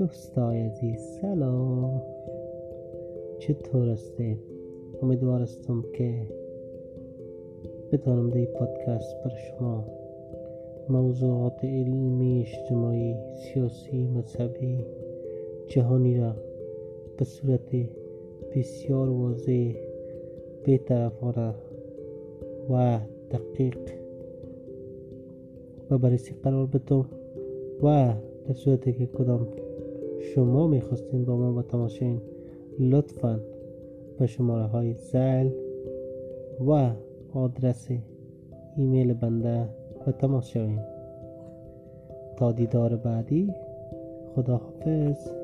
دوستای عزیز سلام. چطور هستید امیدوار هستم که بتانم در پادکست بر شما موضوعات علمی اجتماعی سیاسی مذهبی جهانی را به صورت بسیار واضح بهطرفانه و دقیق و بررسی قرار بدم و در صورتی که کدام شما می‌خواستین با ما با تماشین لطفا به شماره های زل و آدرس ایمیل بنده به تماس شوین تا دیدار بعدی خداحافظ.